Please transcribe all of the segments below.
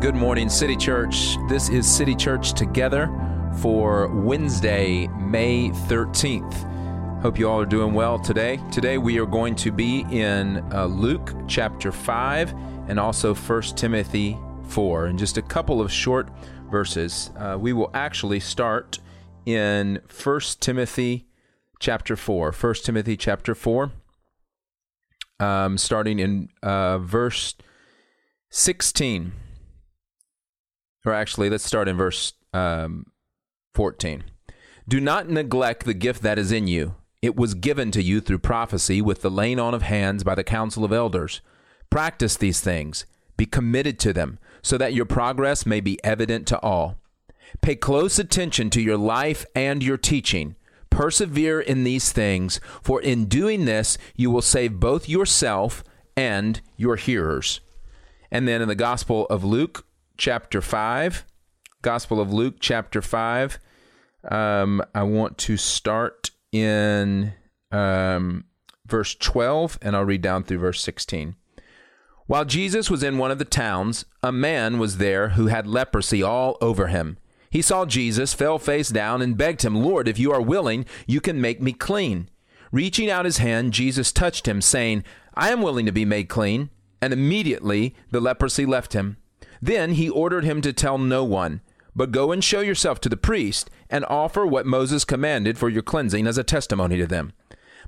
Good morning, City Church. This is City Church Together for Wednesday, May 13th. Hope you all are doing well today. Today we are going to be in uh, Luke chapter 5 and also 1 Timothy 4. In just a couple of short verses, uh, we will actually start in 1 Timothy chapter 4. 1 Timothy chapter 4, um, starting in uh, verse 16 or actually, let's start in verse um, 14. Do not neglect the gift that is in you. It was given to you through prophecy with the laying on of hands by the council of elders. Practice these things, be committed to them, so that your progress may be evident to all. Pay close attention to your life and your teaching. Persevere in these things, for in doing this you will save both yourself and your hearers. And then in the Gospel of Luke, chapter 5, Gospel of Luke, chapter 5. Um, I want to start in um, verse 12, and I'll read down through verse 16. While Jesus was in one of the towns, a man was there who had leprosy all over him. He saw Jesus, fell face down, and begged him, Lord, if you are willing, you can make me clean. Reaching out his hand, Jesus touched him, saying, I am willing to be made clean. And immediately the leprosy left him. Then he ordered him to tell no one, but go and show yourself to the priest, and offer what Moses commanded for your cleansing as a testimony to them.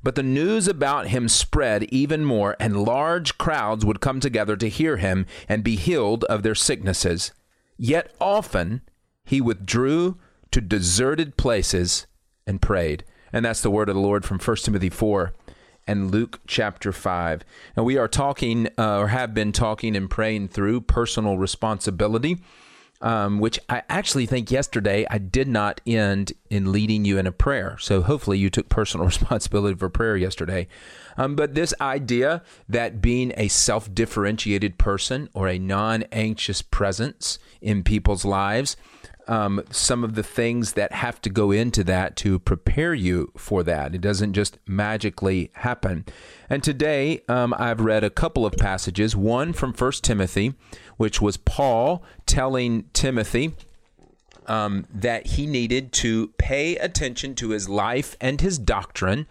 But the news about him spread even more, and large crowds would come together to hear him and be healed of their sicknesses. Yet often he withdrew to deserted places and prayed. And that's the word of the Lord from 1 Timothy 4 and Luke chapter 5. And we are talking, uh, or have been talking and praying through personal responsibility, um, which I actually think yesterday I did not end in leading you in a prayer. So hopefully you took personal responsibility for prayer yesterday. Um, but this idea that being a self differentiated person or a non anxious presence in people's lives um, some of the things that have to go into that to prepare you for that. It doesn't just magically happen. And today, um, I've read a couple of passages. One from First Timothy, which was Paul telling Timothy. Um, that he needed to pay attention to his life and his doctrine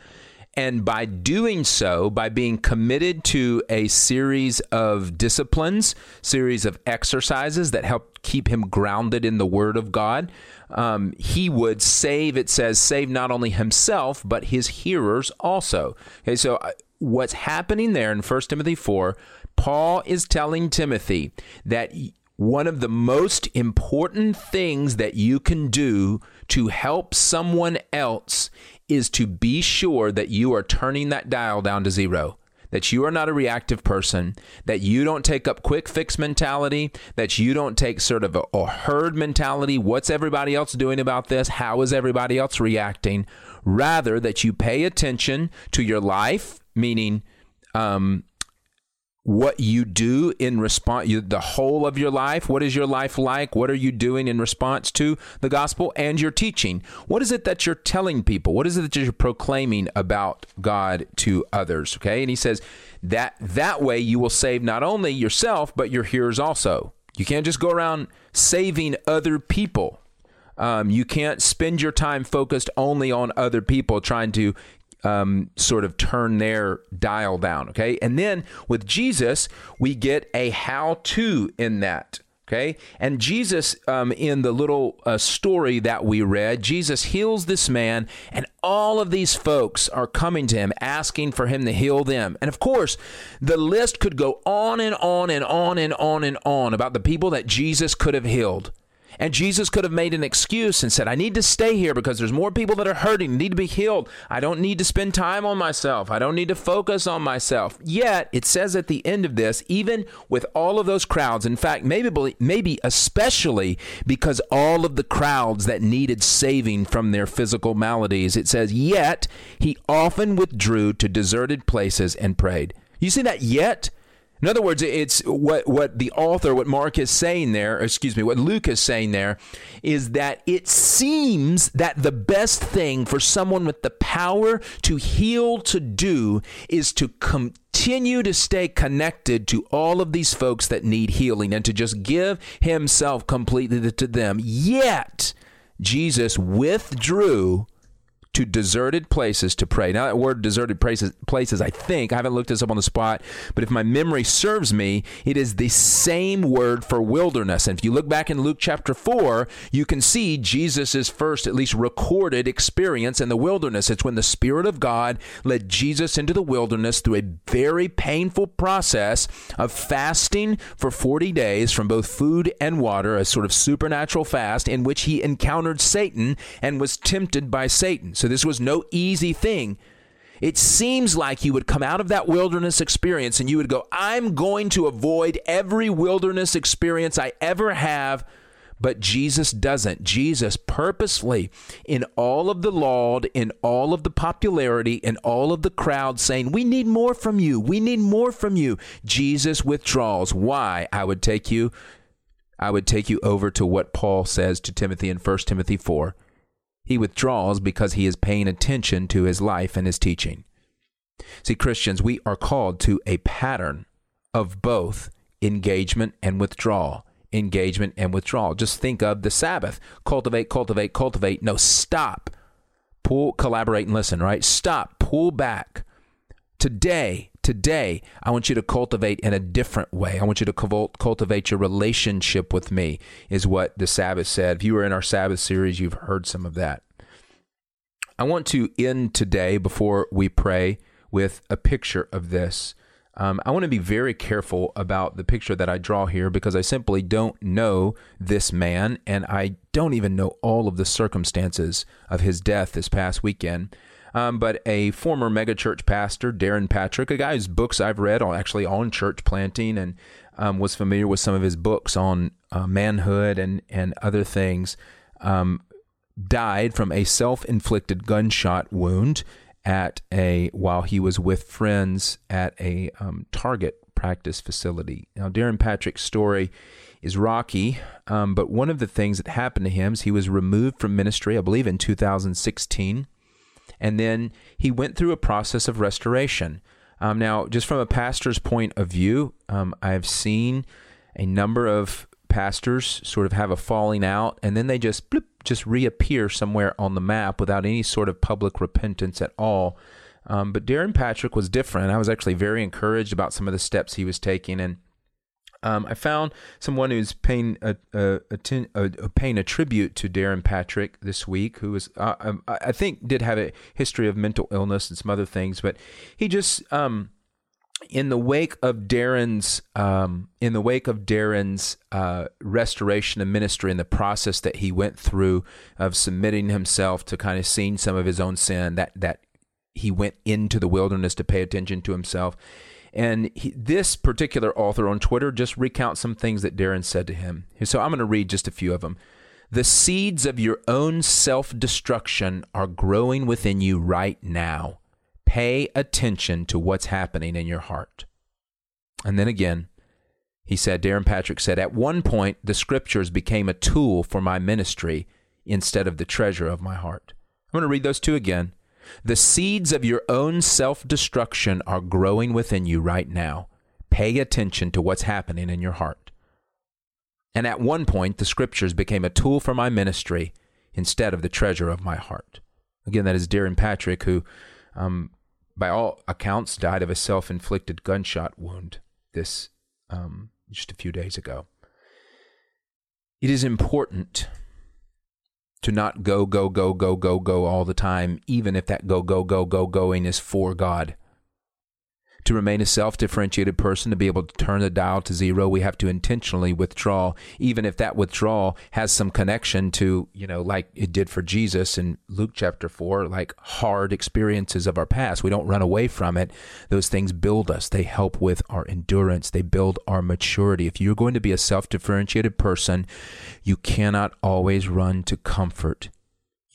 and by doing so, by being committed to a series of disciplines, series of exercises that help keep him grounded in the Word of God, um, he would save, it says, save not only himself, but his hearers also. Okay, so uh, what's happening there in 1 Timothy 4, Paul is telling Timothy that one of the most important things that you can do to help someone else is to be sure that you are turning that dial down to zero. That you are not a reactive person, that you don't take up quick fix mentality, that you don't take sort of a, a herd mentality. What's everybody else doing about this? How is everybody else reacting? Rather, that you pay attention to your life, meaning um, what you do in response the whole of your life what is your life like? What are you doing in response to the gospel and your teaching? What is it that you're telling people? What is it that you're proclaiming about god to others okay? And he says that that way you will save not only yourself but your hearers also. You can't just go around saving other people. Um, you can't spend your time focused only on other people trying to um, sort of turn their dial down. Okay. And then with Jesus, we get a how to in that. Okay. And Jesus, um, in the little uh, story that we read, Jesus heals this man, and all of these folks are coming to him asking for him to heal them. And of course, the list could go on and on and on and on and on about the people that Jesus could have healed. And Jesus could have made an excuse and said, I need to stay here because there's more people that are hurting, need to be healed. I don't need to spend time on myself. I don't need to focus on myself. Yet, it says at the end of this, even with all of those crowds, in fact, maybe maybe especially because all of the crowds that needed saving from their physical maladies, it says, yet he often withdrew to deserted places and prayed. You see that yet? In other words, it's what, what the author, what Mark is saying there, excuse me, what Luke is saying there, is that it seems that the best thing for someone with the power to heal to do is to continue to stay connected to all of these folks that need healing and to just give himself completely to them. Yet, Jesus withdrew to deserted places to pray. Now, that word deserted places, places, I think, I haven't looked this up on the spot, but if my memory serves me, it is the same word for wilderness. And if you look back in Luke chapter 4, you can see Jesus' first, at least recorded experience in the wilderness. It's when the Spirit of God led Jesus into the wilderness through a very painful process of fasting for 40 days from both food and water, a sort of supernatural fast in which he encountered Satan and was tempted by Satan. So this was no easy thing. It seems like you would come out of that wilderness experience and you would go, I'm going to avoid every wilderness experience I ever have. But Jesus doesn't. Jesus purposefully, in all of the laud, in all of the popularity, in all of the crowd saying, We need more from you. We need more from you. Jesus withdraws. Why? I would take you, I would take you over to what Paul says to Timothy in 1 Timothy 4. He withdraws because he is paying attention to his life and his teaching. See, Christians, we are called to a pattern of both engagement and withdrawal. Engagement and withdrawal. Just think of the Sabbath. Cultivate, cultivate, cultivate. No, stop. Pull, collaborate, and listen, right? Stop. Pull back. Today, today, I want you to cultivate in a different way. I want you to cultivate your relationship with me, is what the Sabbath said. If you were in our Sabbath series, you've heard some of that. I want to end today before we pray with a picture of this. Um, I want to be very careful about the picture that I draw here because I simply don't know this man and I don't even know all of the circumstances of his death this past weekend um, but a former megachurch pastor, Darrin Patrick, a guy whose books I've read on actually on church planting and um, was familiar with some of his books on uh, manhood and and other things, um, died from a self-inflicted gunshot wound at a while he was with friends at a um, Target practice facility. Now, Darrin Patrick's story is rocky, um, but one of the things that happened to him is he was removed from ministry, I believe, in 2016. And then he went through a process of restoration. Um, now, just from a pastor's point of view, um, I've seen a number of pastors sort of have a falling out and then they just bloop, just reappear somewhere on the map without any sort of public repentance at all. Um, but Darrin Patrick was different. I was actually very encouraged about some of the steps he was taking and um, I found someone who's paying a, a, a, a, paying a tribute to Darrin Patrick this week, who was uh, um, I think did have a history of mental illness and some other things, but he just um, in the wake of Darrin's um, in the wake of Darrin's uh, restoration of ministry and the process that he went through of submitting himself to kind of seeing some of his own sin that that he went into the wilderness to pay attention to himself and he, this particular author on Twitter just recounts some things that Darrin said to him. So I'm going to read just a few of them. The seeds of your own self destruction are growing within you right now. Pay attention to what's happening in your heart. And then again, he said, Darrin Patrick said, At one point, the scriptures became a tool for my ministry instead of the treasure of my heart. I'm going to read those two again. The seeds of your own self destruction are growing within you right now. Pay attention to what's happening in your heart. And at one point, the scriptures became a tool for my ministry instead of the treasure of my heart. Again, that is Darrin Patrick, who, um, by all accounts, died of a self inflicted gunshot wound this um, just a few days ago. It is important to not go, go, go, go, go, go all the time, even if that go, go, go, go, going is for God to remain a self differentiated person, to be able to turn the dial to zero, we have to intentionally withdraw, even if that withdrawal has some connection to, you know, like it did for Jesus in Luke chapter 4, like hard experiences of our past. We don't run away from it. Those things build us, they help with our endurance, they build our maturity. If you're going to be a self differentiated person, you cannot always run to comfort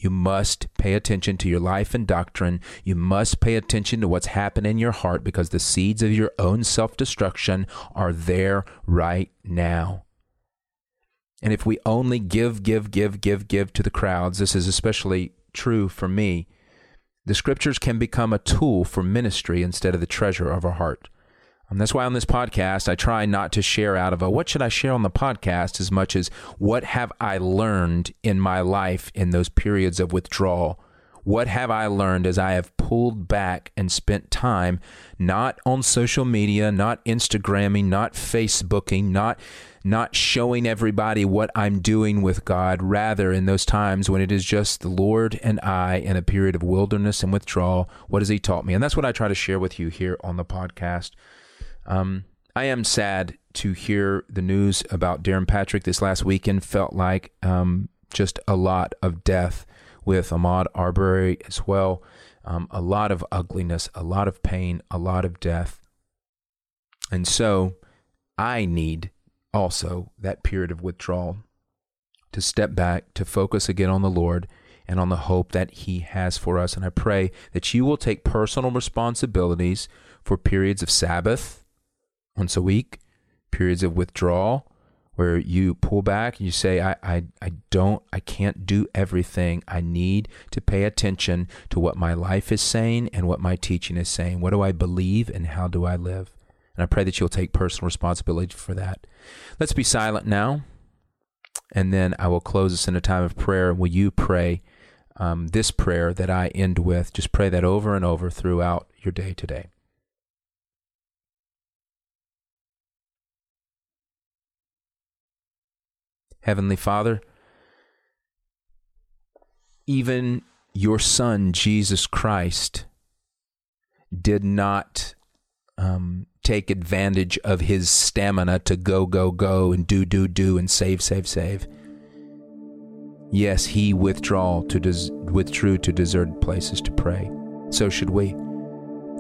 You must pay attention to your life and doctrine. You must pay attention to what's happening in your heart because the seeds of your own self destruction are there right now. And if we only give, give, give, give, give to the crowds, this is especially true for me, the scriptures can become a tool for ministry instead of the treasure of our heart. And that's why on this podcast, I try not to share out of a what should I share on the podcast as much as what have I learned in my life in those periods of withdrawal. What have I learned as I have pulled back and spent time not on social media, not Instagramming, not Facebooking, not not showing everybody what I'm doing with God, rather in those times when it is just the Lord and I in a period of wilderness and withdrawal, what has He taught me? And that's what I try to share with you here on the podcast. Um, I am sad to hear the news about Darrin Patrick this last weekend. Felt like um, just a lot of death with Ahmaud Arbery as well. Um, a lot of ugliness, a lot of pain, a lot of death. And so I need also that period of withdrawal to step back, to focus again on the Lord and on the hope that He has for us. And I pray that you will take personal responsibilities for periods of Sabbath once a week, periods of withdrawal where you pull back and you say, I, I, I don't, I can't do everything. I need to pay attention to what my life is saying and what my teaching is saying. What do I believe and how do I live? And I pray that you'll take personal responsibility for that. Let's be silent now. And then I will close us in a time of prayer. And will you pray um, this prayer that I end with? Just pray that over and over throughout your day today. Heavenly Father, even your Son, Jesus Christ, did not um, take advantage of his stamina to go, go, go, and do, do, do, and save, save, save. Yes, he withdraw to des- withdrew to deserted places to pray. So should we.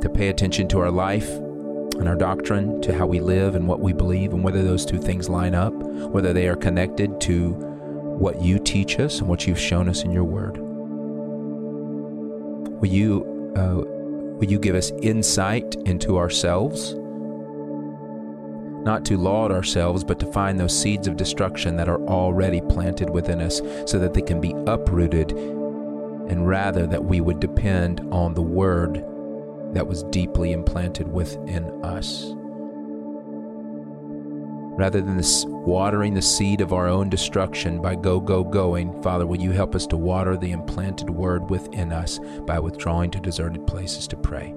To pay attention to our life and our doctrine, to how we live and what we believe, and whether those two things line up, whether they are connected to what you teach us and what you've shown us in your word. Will you, uh, will you give us insight into ourselves? not to laud ourselves, but to find those seeds of destruction that are already planted within us so that they can be uprooted, and rather that we would depend on the word that was deeply implanted within us. Rather than this watering the seed of our own destruction by go, go, going, Father, will you help us to water the implanted word within us by withdrawing to deserted places to pray?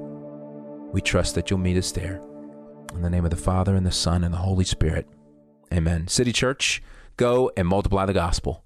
We trust that you'll meet us there. In the name of the Father, and the Son, and the Holy Spirit. Amen. City Church, go and multiply the gospel.